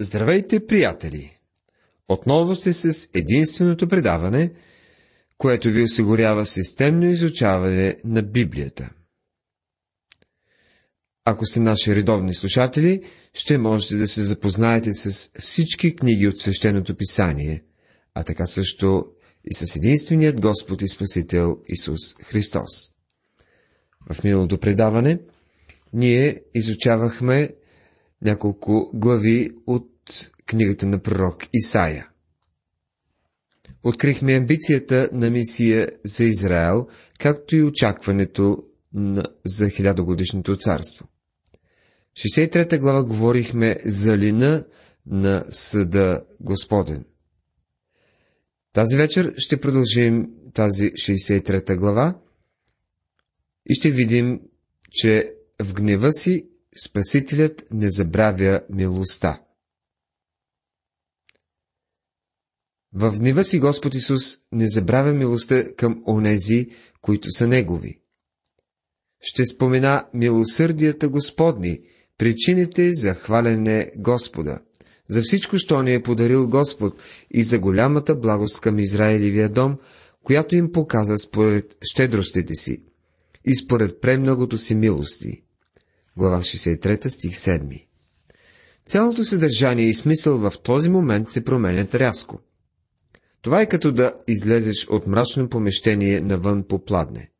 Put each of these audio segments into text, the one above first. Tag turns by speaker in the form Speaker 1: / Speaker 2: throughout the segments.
Speaker 1: Здравейте, приятели! Отново сте с единственото предаване, което ви осигурява системно изучаване на Библията. Ако сте наши редовни слушатели, ще можете да се запознаете с всички книги от Свещеното писание, а така също и с единственият Господ и Спасител Исус Христос. В миналото предаване ние изучавахме няколко глави от книгата на пророк Исаия. Открихме амбицията на мисия за Израел, както и очакването на, за хилядогодишното царство. В 63 глава говорихме за лина на съда Господен. Тази вечер ще продължим тази 63 глава и ще видим, че в гнева си Спасителят не забравя милостта. В гнева си Господ Исус не забравя милостта към онези, които са Негови. Ще спомена милосърдията Господни, причините за хвалене Господа, за всичко, що ни е подарил Господ и за голямата благост към Израилевия дом, която им показа според щедростите си и според премногото си милости глава 63, стих 7. Цялото съдържание и смисъл в този момент се променят рязко. Това е като да излезеш от мрачно помещение навън по пладне.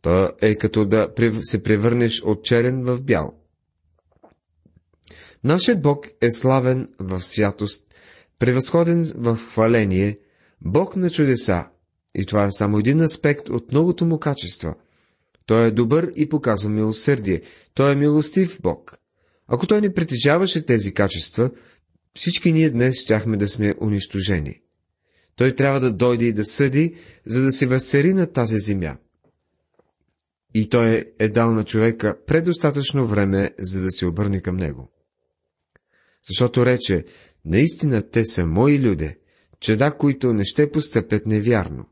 Speaker 1: То е като да се превърнеш от черен в бял. Нашият Бог е славен в святост, превъзходен в хваление, Бог на чудеса, и това е само един аспект от многото му качества – той е добър и показва милосърдие. Той е милостив Бог. Ако той не притежаваше тези качества, всички ние днес щяхме да сме унищожени. Той трябва да дойде и да съди, за да се възцари на тази земя. И той е дал на човека предостатъчно време, за да се обърне към него. Защото рече, наистина те са мои люде, чеда, които не ще постъпят невярно.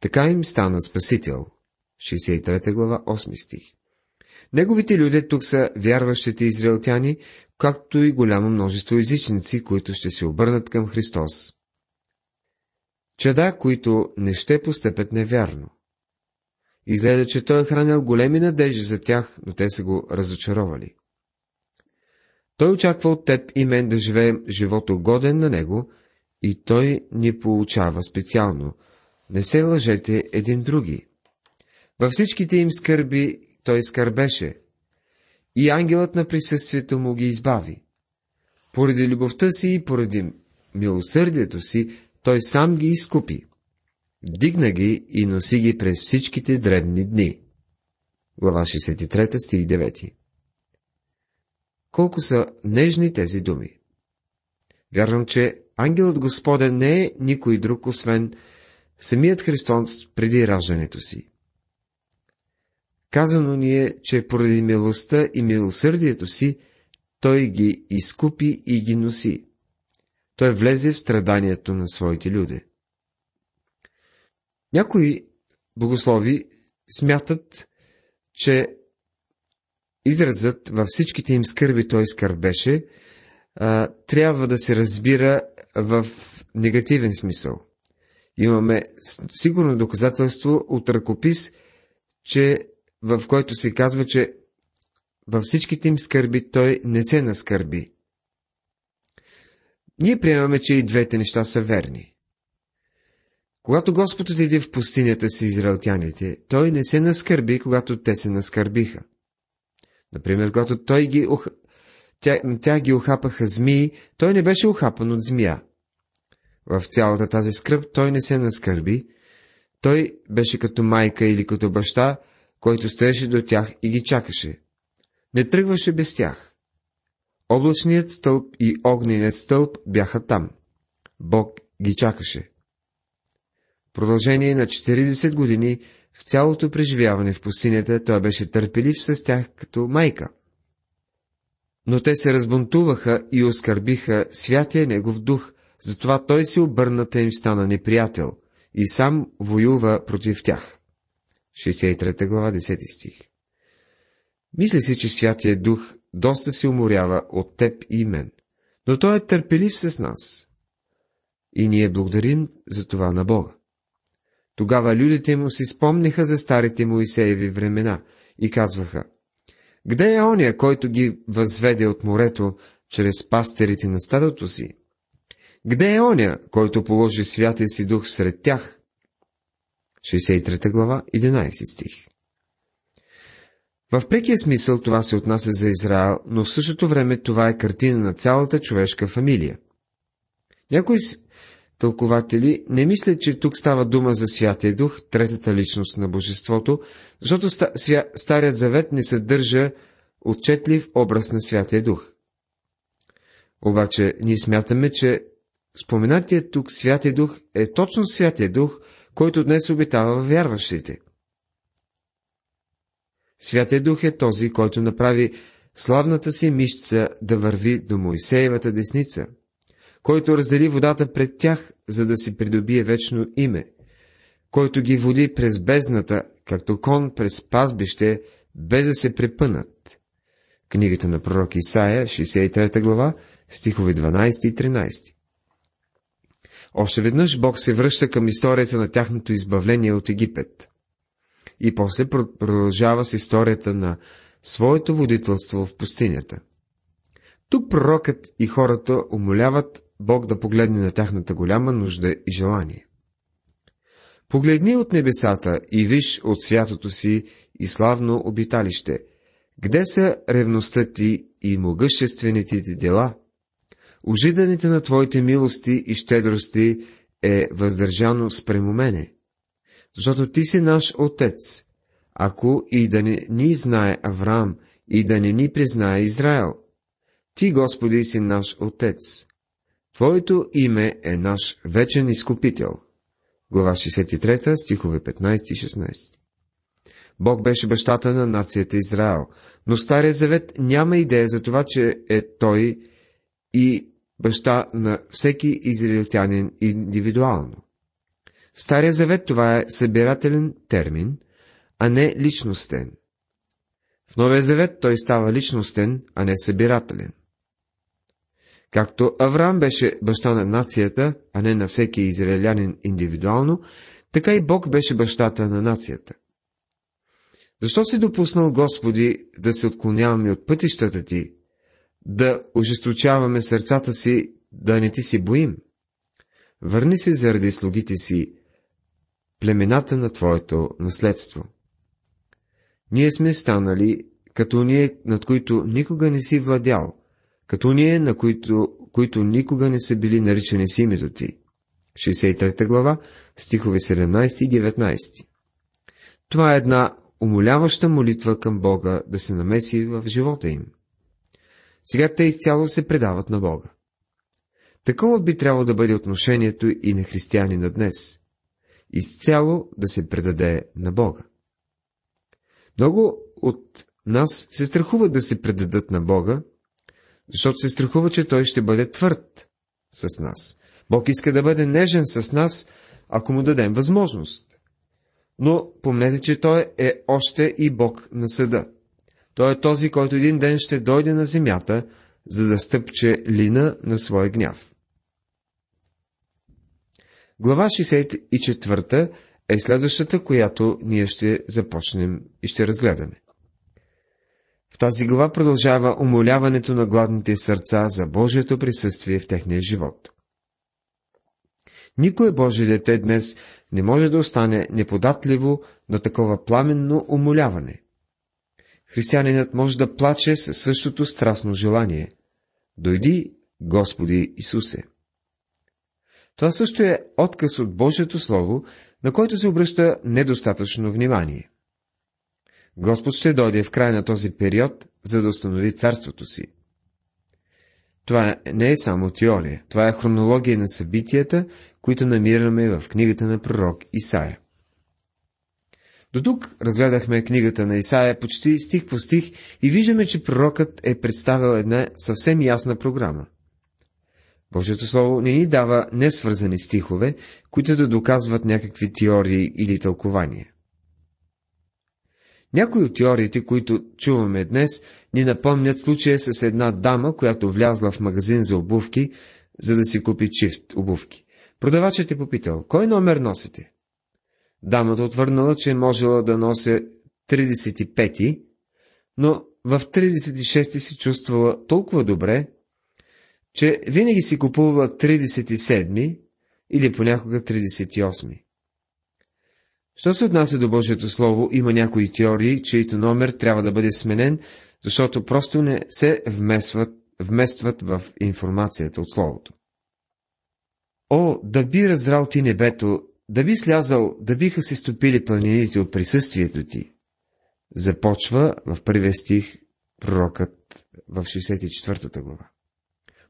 Speaker 1: Така им стана Спасител – 63 глава, 8 стих. Неговите люди тук са вярващите израелтяни, както и голямо множество езичници, които ще се обърнат към Христос. Чада, които не ще постъпят невярно. Изгледа, че той е хранил големи надежди за тях, но те са го разочаровали. Той очаква от теб и мен да живеем живото годен на него, и той ни получава специално. Не се лъжете един други. Във всичките им скърби той скърбеше, и ангелът на присъствието му ги избави. Поради любовта си и поради милосърдието си, той сам ги изкупи. Дигна ги и носи ги през всичките древни дни. Глава 63, стих 9 Колко са нежни тези думи! Вярвам, че ангелът Господен не е никой друг, освен самият Христос преди раждането си. Казано ни е, че поради милостта и милосърдието си, той ги изкупи и ги носи. Той влезе в страданието на своите люди. Някои богослови смятат, че изразът във всичките им скърби той скърбеше, трябва да се разбира в негативен смисъл. Имаме сигурно доказателство от ръкопис, че в който се казва, че във всичките им скърби той не се наскърби. Ние приемаме, че и двете неща са верни. Когато Господ отиде в пустинята си израелтяните, той не се наскърби, когато те се наскърбиха. Например, когато той ги, тя, тя ги охапаха змии, той не беше охапан от змия. В цялата тази скръп той не се наскърби, той беше като майка или като баща, който стоеше до тях и ги чакаше. Не тръгваше без тях. Облачният стълб и огненият стълб бяха там. Бог ги чакаше. Продължение на 40 години в цялото преживяване в пустинята той беше търпелив с тях като майка. Но те се разбунтуваха и оскърбиха святия негов дух, затова той се обърната им стана неприятел и сам воюва против тях. 63 глава, 10 стих. Мисля си, че Святия Дух доста се уморява от теб и мен, Но Той е търпелив с нас. И ние благодарим за това на Бога. Тогава людите му си спомниха за старите Моисееви времена и казваха, Къде е оня, който ги възведе от морето чрез пастерите на стадото си? Къде е оня, който положи святия си дух сред тях? 63 глава, 11 стих В прекия смисъл това се отнася за Израел, но в същото време това е картина на цялата човешка фамилия. Някои тълкователи не мислят, че тук става дума за Святия Дух, третата личност на Божеството, защото Старият Завет не съдържа отчетлив образ на Святия Дух. Обаче ние смятаме, че споменатият тук Святия Дух е точно Святия Дух, който днес обитава в вярващите. Святия Дух е този, който направи славната си мишца да върви до Моисеевата десница – който раздели водата пред тях, за да си придобие вечно име, който ги води през бездната, както кон през пазбище, без да се препънат. Книгата на пророк Исаия, 63 глава, стихове 12 и 13. Още веднъж Бог се връща към историята на тяхното избавление от Египет. И после продължава с историята на своето водителство в пустинята. Тук пророкът и хората умоляват Бог да погледне на тяхната голяма нужда и желание. Погледни от небесата и виж от святото си и славно обиталище, къде са ревността ти и могъществените ти дела? Ожиданите на твоите милости и щедрости е въздържано спремо мене, защото ти си наш отец, ако и да не ни знае Авраам и да не ни признае Израел. Ти, Господи, си наш отец. Твоето име е наш вечен изкупител. Глава 63, стихове 15 и 16. Бог беше бащата на нацията Израел, но Стария Завет няма идея за това, че е той и баща на всеки израелтянин индивидуално. В Стария Завет това е събирателен термин, а не личностен. В Новия Завет той става личностен, а не събирателен. Както Авраам беше баща на нацията, а не на всеки израелянин индивидуално, така и Бог беше бащата на нацията. Защо си допуснал, Господи, да се отклоняваме от пътищата Ти, да ожесточаваме сърцата си, да не Ти си боим? Върни се заради слугите си, племената на Твоето наследство. Ние сме станали като ние, над които никога не си владял, като ние, на които, които никога не са били наричани с името ти. 63 глава, стихове 17 и 19. Това е една умоляваща молитва към Бога да се намеси в живота им. Сега те изцяло се предават на Бога. Такова би трябвало да бъде отношението и на християни на днес. Изцяло да се предаде на Бога. Много от нас се страхуват да се предадат на Бога, защото се страхува, че той ще бъде твърд с нас. Бог иска да бъде нежен с нас, ако му дадем възможност. Но помнете, че той е още и Бог на съда. Той е този, който един ден ще дойде на земята, за да стъпче лина на своя гняв. Глава 64 е следващата, която ние ще започнем и ще разгледаме. В тази глава продължава умоляването на гладните сърца за Божието присъствие в техния живот. Никое Божие дете днес не може да остане неподатливо на такова пламенно умоляване. Християнинът може да плаче със същото страстно желание. Дойди, Господи Исусе! Това също е отказ от Божието Слово, на който се обръща недостатъчно внимание. Господ ще дойде в края на този период, за да установи царството си. Това не е само теория, това е хронология на събитията, които намираме в книгата на пророк Исаия. До тук разгледахме книгата на Исаия почти стих по стих и виждаме, че пророкът е представил една съвсем ясна програма. Божието Слово не ни дава несвързани стихове, които да доказват някакви теории или тълкования. Някои от теориите, които чуваме днес, ни напомнят случая с една дама, която влязла в магазин за обувки, за да си купи чифт обувки. Продавачът е попитал, кой номер носите? Дамата отвърнала, че можела да нося 35-ти, но в 36-ти се чувствала толкова добре, че винаги си купувала 37-ми или понякога 38-ми. Що се отнася до Божието Слово, има някои теории, чието номер трябва да бъде сменен, защото просто не се вместват, вместват в информацията от Словото. О, да би разрал ти небето, да би слязал, да биха се стопили планините от присъствието ти. Започва в първия стих пророкът в 64 глава.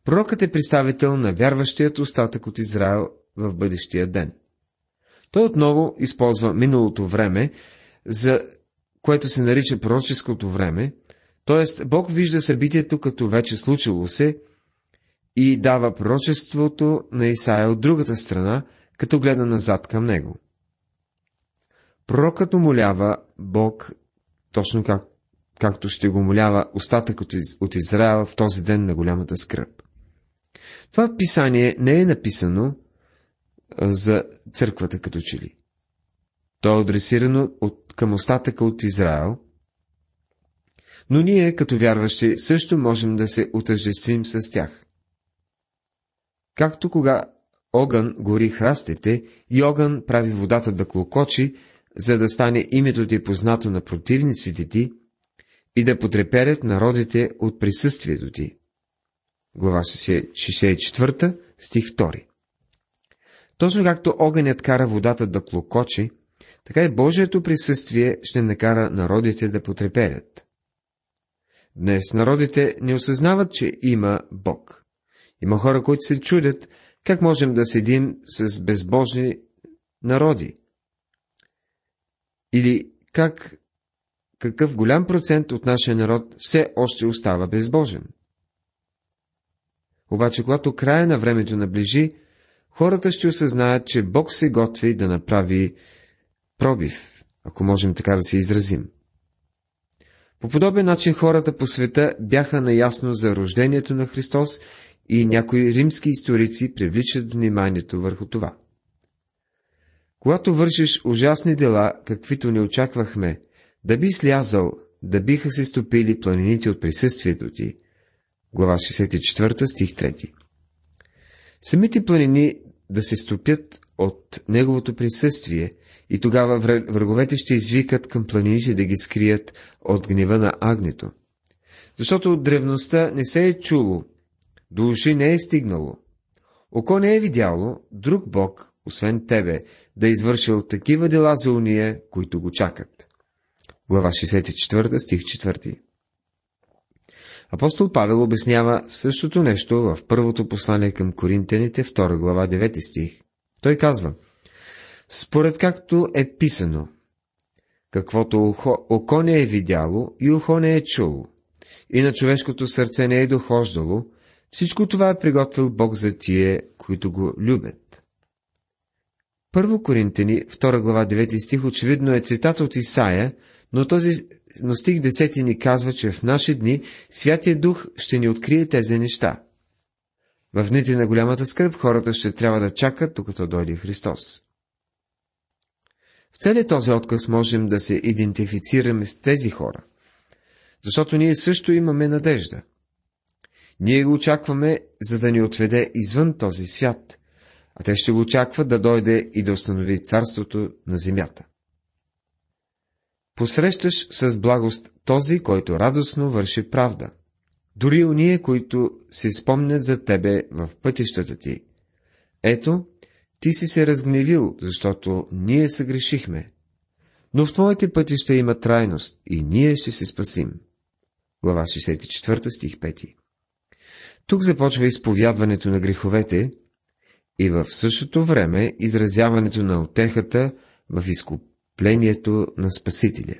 Speaker 1: Пророкът е представител на вярващият остатък от Израел в бъдещия ден. Той отново използва миналото време, за което се нарича пророческото време, т.е. Бог вижда събитието като вече случило се и дава пророчеството на Исаия от другата страна, като гледа назад към него. Пророкът умолява Бог, точно как, както ще го молява остатък от, от Израел в този ден на голямата скръп. Това писание не е написано за църквата като че ли. То е адресирано от, към остатъка от Израел, но ние, като вярващи, също можем да се отъждествим с тях. Както кога огън гори храстите и огън прави водата да клокочи, за да стане името ти познато на противниците ти и да потреперят народите от присъствието ти. Глава 64, стих 2 Точно както огънят кара водата да клокочи, така и Божието присъствие ще накара народите да потреперят. Днес народите не осъзнават, че има Бог. Има хора, които се чудят, как можем да седим с безбожни народи. Или как какъв голям процент от нашия народ все още остава безбожен. Обаче, когато края на времето наближи, хората ще осъзнаят, че Бог се готви да направи пробив, ако можем така да се изразим. По подобен начин хората по света бяха наясно за рождението на Христос и някои римски историци привличат вниманието върху това. Когато вършиш ужасни дела, каквито не очаквахме, да би слязал, да биха се стопили планините от присъствието ти. Глава 64, стих 3 Самите планини да се стопят от неговото присъствие и тогава враговете ще извикат към планините да ги скрият от гнева на агнето. Защото от древността не се е чуло, до уши не е стигнало. Око не е видяло друг Бог, освен тебе, да е извършил такива дела за уния, които го чакат. Глава 64, стих 4 Апостол Павел обяснява същото нещо в първото послание към Коринтените, 2 глава, 9 стих. Той казва, според както е писано, каквото ухо, око не е видяло и ухо не е чуло, и на човешкото сърце не е дохождало, всичко това е приготвил Бог за тие, които го любят. Първо Коринтени, 2 глава, 9 стих, очевидно е цитат от Исаия, но този но стих 10 ни казва, че в наши дни Святия Дух ще ни открие тези неща. В дните на голямата скръп хората ще трябва да чакат, докато дойде Христос. В целият този отказ можем да се идентифицираме с тези хора, защото ние също имаме надежда. Ние го очакваме, за да ни отведе извън този свят, а те ще го очакват да дойде и да установи царството на земята. Посрещаш с благост този, който радостно върши правда. Дори уния, които се спомнят за тебе в пътищата ти. Ето, ти си се разгневил, защото ние съгрешихме. Но в твоите пътища има трайност и ние ще се спасим. Глава 64 стих 5 Тук започва изповядването на греховете и в същото време изразяването на отехата в изкуп плението на Спасителя.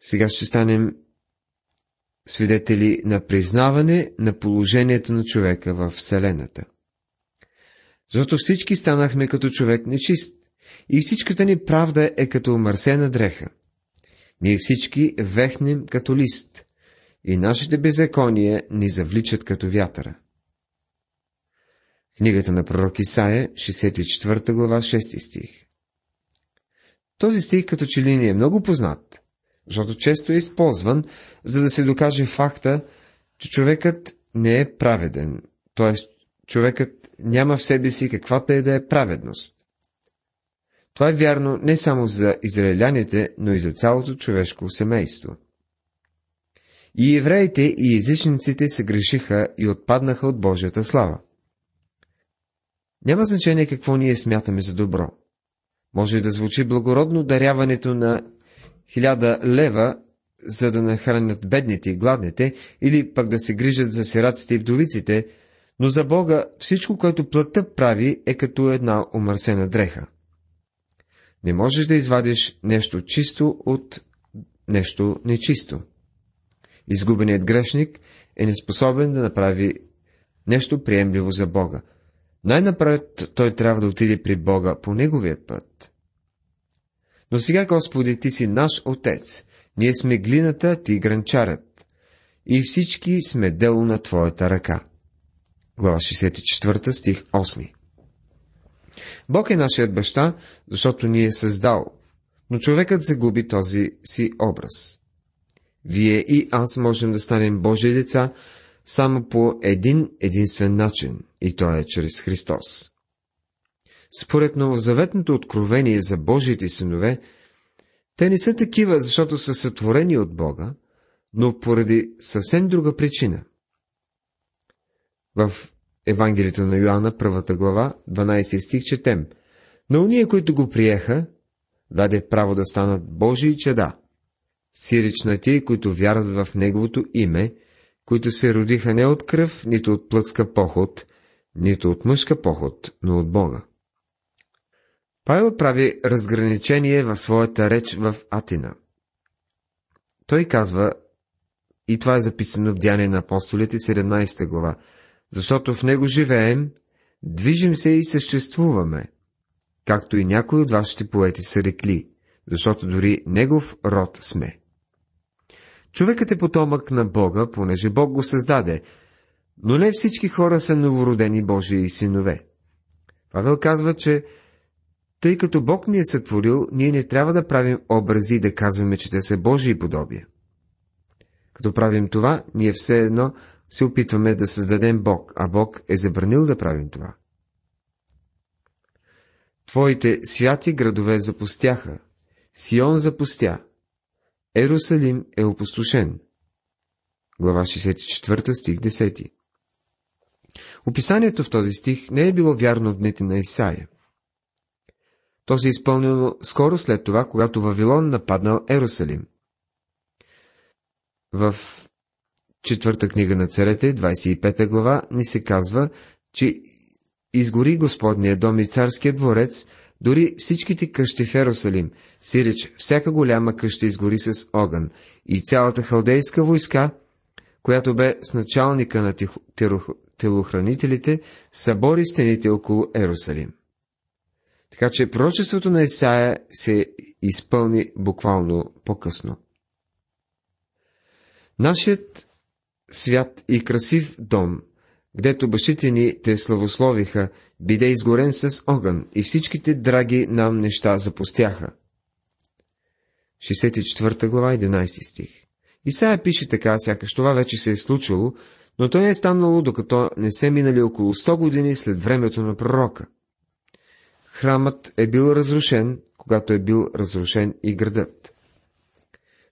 Speaker 1: Сега ще станем свидетели на признаване на положението на човека в Вселената. Защото всички станахме като човек нечист И всичката ни правда е като омърсена дреха. Ние всички вехнем като лист, и нашите беззакония ни завличат като вятъра. Книгата на пророк Исаия, 64 глава, 6 стих. Този стих като че ли ни е много познат, защото често е използван, за да се докаже факта, че човекът не е праведен, т.е. човекът няма в себе си каквато е да е праведност. Това е вярно не само за израеляните, но и за цялото човешко семейство. И евреите и езичниците се грешиха и отпаднаха от Божията слава. Няма значение какво ние смятаме за добро. Може да звучи благородно даряването на хиляда лева, за да нахранят бедните и гладните, или пък да се грижат за сираците и вдовиците, но за Бога всичко, което плътта прави, е като една омърсена дреха. Не можеш да извадиш нещо чисто от нещо нечисто. Изгубеният грешник е неспособен да направи нещо приемливо за Бога. Най-напред той трябва да отиде при Бога по неговия път. Но сега, Господи, Ти си наш Отец, ние сме глината, Ти гранчарът, и всички сме дело на Твоята ръка. Глава 64 стих 8 Бог е нашият баща, защото ни е създал, но човекът загуби този си образ. Вие и аз можем да станем Божии деца само по един единствен начин, и то е чрез Христос. Според новозаветното откровение за Божиите синове, те не са такива, защото са сътворени от Бога, но поради съвсем друга причина. В Евангелието на Йоанна, първата глава, 12 стих, четем. На уния, които го приеха, даде право да станат Божии чеда, сирич на тия, които вярват в Неговото име, които се родиха не от кръв, нито от плътска поход, нито от мъжка поход, но от Бога. Павел прави разграничение в своята реч в Атина. Той казва, и това е записано в Дяне на апостолите 17 глава, защото в него живеем, движим се и съществуваме, както и някои от вашите поети са рекли, защото дори негов род сме. Човекът е потомък на Бога, понеже Бог го създаде, но не всички хора са новородени Божии синове. Павел казва, че тъй като Бог ни е сътворил, ние не трябва да правим образи и да казваме, че те са Божии подобия. Като правим това, ние все едно се опитваме да създадем Бог, а Бог е забранил да правим това. Твоите святи градове запустяха, Сион запустя, Ерусалим е опустошен. Глава 64 стих 10 Описанието в този стих не е било вярно в дните на Исаия. То се е изпълнило скоро след това, когато Вавилон нападнал Ерусалим. В четвърта книга на царете, 25 глава, ни се казва, че изгори Господния дом и царския дворец, дори всичките къщи в Ерусалим, сиреч всяка голяма къща изгори с огън, и цялата халдейска войска, която бе с началника на телохранителите, събори стените около Ерусалим. Така че пророчеството на Исаия се изпълни буквално по-късно. Нашият свят и красив дом, гдето бащите ни те славословиха, биде изгорен с огън и всичките драги нам неща запустяха. 64 глава, 11 стих Исаия пише така, сякаш това вече се е случило, но то не е станало, докато не се минали около 100 години след времето на пророка. Храмът е бил разрушен, когато е бил разрушен и градът.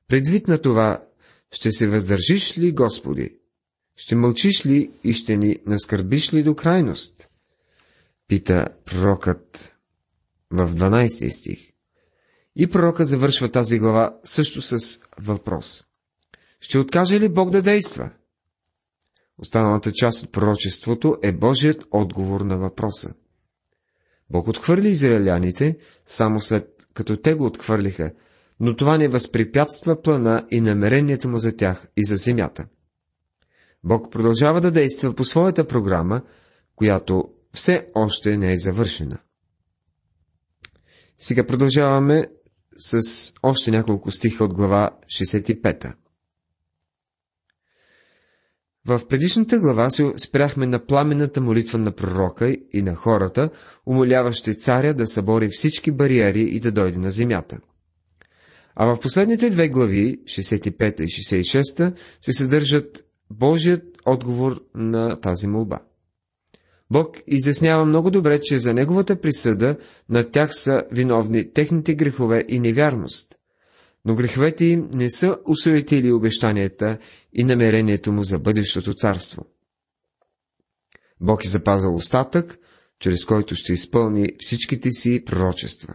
Speaker 1: Предвид на това, ще се въздържиш ли, Господи? Ще мълчиш ли и ще ни наскърбиш ли до крайност? Пита пророкът в 12 стих. И пророкът завършва тази глава също с въпрос. Ще откаже ли Бог да действа? Останалата част от пророчеството е Божият отговор на въпроса. Бог отхвърли израеляните, само след като те го отхвърлиха, но това не възпрепятства плана и намерението му за тях и за земята. Бог продължава да действа по своята програма, която все още не е завършена. Сега продължаваме с още няколко стиха от глава 65. В предишната глава се спряхме на пламенната молитва на пророка и на хората, умоляващи царя да събори всички бариери и да дойде на земята. А в последните две глави, 65 и 66, се съдържат Божият отговор на тази молба. Бог изяснява много добре, че за неговата присъда на тях са виновни техните грехове и невярност. Но греховете им не са усуетили обещанията и намерението му за бъдещото царство. Бог е запазал остатък, чрез който ще изпълни всичките си пророчества.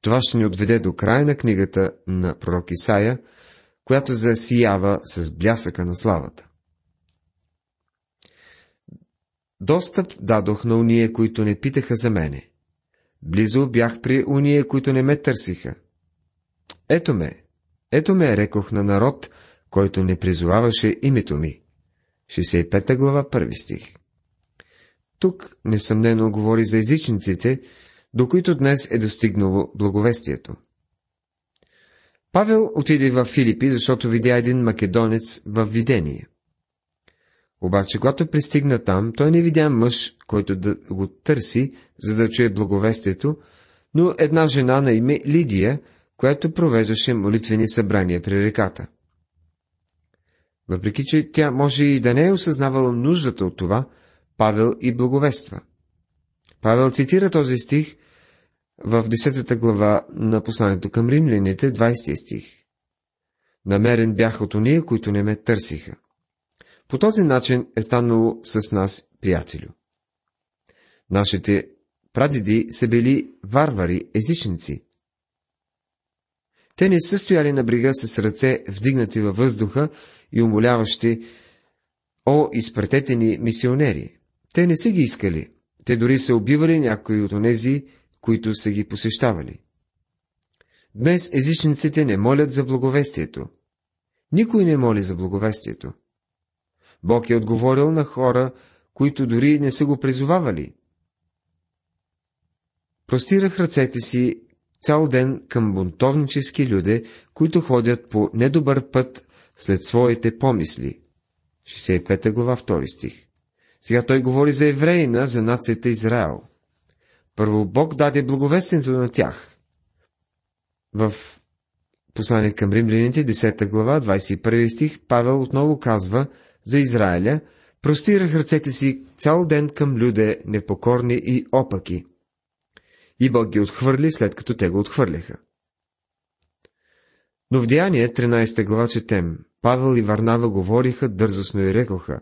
Speaker 1: Това ще ни отведе до края на книгата на пророк Исаия, която засиява с блясъка на славата. Достъп дадох на уния, които не питаха за мене. Близо бях при уния, които не ме търсиха. Ето ме, ето ме, рекох на народ, който не призоваваше името ми. 65 глава, първи стих. Тук несъмнено говори за езичниците, до които днес е достигнало благовестието. Павел отиде в Филипи, защото видя един македонец в видение. Обаче, когато пристигна там, той не видя мъж, който да го търси, за да чуе благовестието, но една жена на име Лидия, която провеждаше молитвени събрания при реката. Въпреки, че тя може и да не е осъзнавала нуждата от това, Павел и благовества. Павел цитира този стих в 10 глава на посланието към римляните, 20 стих. Намерен бях от ония, които не ме търсиха. По този начин е станало с нас, приятелю. Нашите прадеди са били варвари, езичници. Те не са стояли на брега с ръце вдигнати във въздуха и умоляващи, о, изпратете ни мисионери. Те не са ги искали. Те дори са убивали някои от онези, които са ги посещавали. Днес езичниците не молят за благовестието. Никой не моли за благовестието. Бог е отговорил на хора, които дори не са го призовавали. Простирах ръцете си цял ден към бунтовнически люде, които ходят по недобър път след своите помисли. 65 глава, 2 стих. Сега той говори за евреина, за нацията Израел. Първо Бог даде благовестието на тях. В послание към римляните, 10 глава, 21 стих, Павел отново казва за Израиля, простирах ръцете си цял ден към люде непокорни и опаки. И Бог ги отхвърли, след като те го отхвърляха. Но в Деяние, 13 глава четем, Павел и Варнава говориха дързостно и рекоха.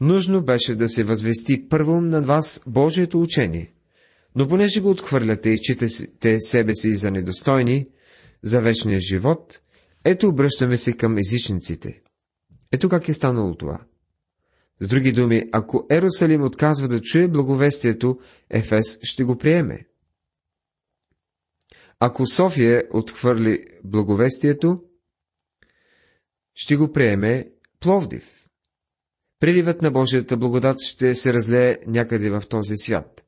Speaker 1: Нужно беше да се възвести първо на вас Божието учение, но понеже го отхвърляте и читате себе си за недостойни, за вечния живот, ето обръщаме се към езичниците. Ето как е станало това. С други думи, ако Ерусалим отказва да чуе благовестието, Ефес ще го приеме. Ако София отхвърли благовестието, ще го приеме Пловдив. Приливът на Божията благодат ще се разлее някъде в този свят.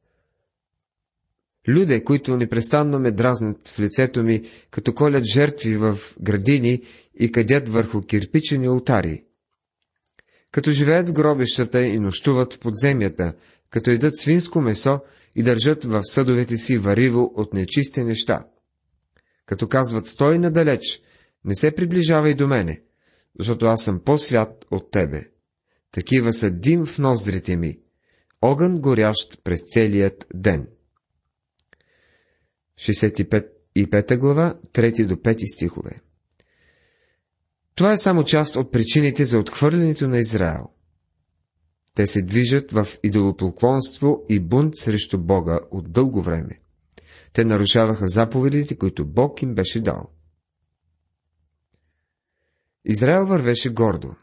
Speaker 1: Люде, които непрестанно ме дразнат в лицето ми, като колят жертви в градини и къдят върху кирпичени ултари. Като живеят в гробищата и нощуват в подземята, като едат свинско месо и държат в съдовете си вариво от нечисти неща. Като казват, стой надалеч, не се приближавай до мене, защото аз съм по-свят от тебе. Такива са дим в ноздрите ми, огън горящ през целият ден. 65 глава, 3 до 5 стихове. Това е само част от причините за отхвърлянето на Израел. Те се движат в идолопоклонство и бунт срещу Бога от дълго време. Те нарушаваха заповедите, които Бог им беше дал. Израел вървеше гордо.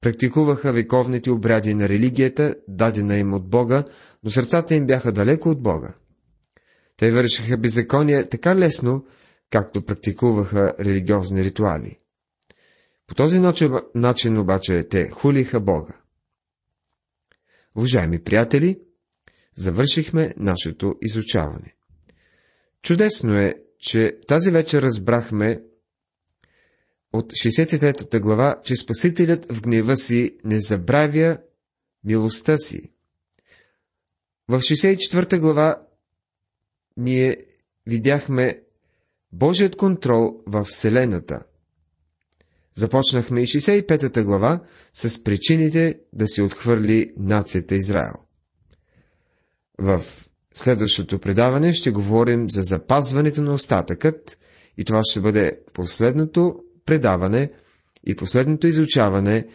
Speaker 1: Практикуваха вековните обряди на религията, дадена им от Бога, но сърцата им бяха далеко от Бога. Те вършиха беззаконие така лесно, както практикуваха религиозни ритуали. По този начин обаче те хулиха Бога. Уважаеми приятели, завършихме нашето изучаване. Чудесно е, че тази вечер разбрахме от 63 глава, че Спасителят в гнева си не забравя милостта си. В 64 глава ние видяхме Божият контрол в Вселената. Започнахме и 65 глава с причините да се отхвърли нацията Израел. В следващото предаване ще говорим за запазването на остатъкът и това ще бъде последното предаване и последното изучаване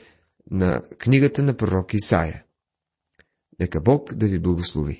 Speaker 1: на книгата на пророк Исаия. Нека Бог да ви благослови.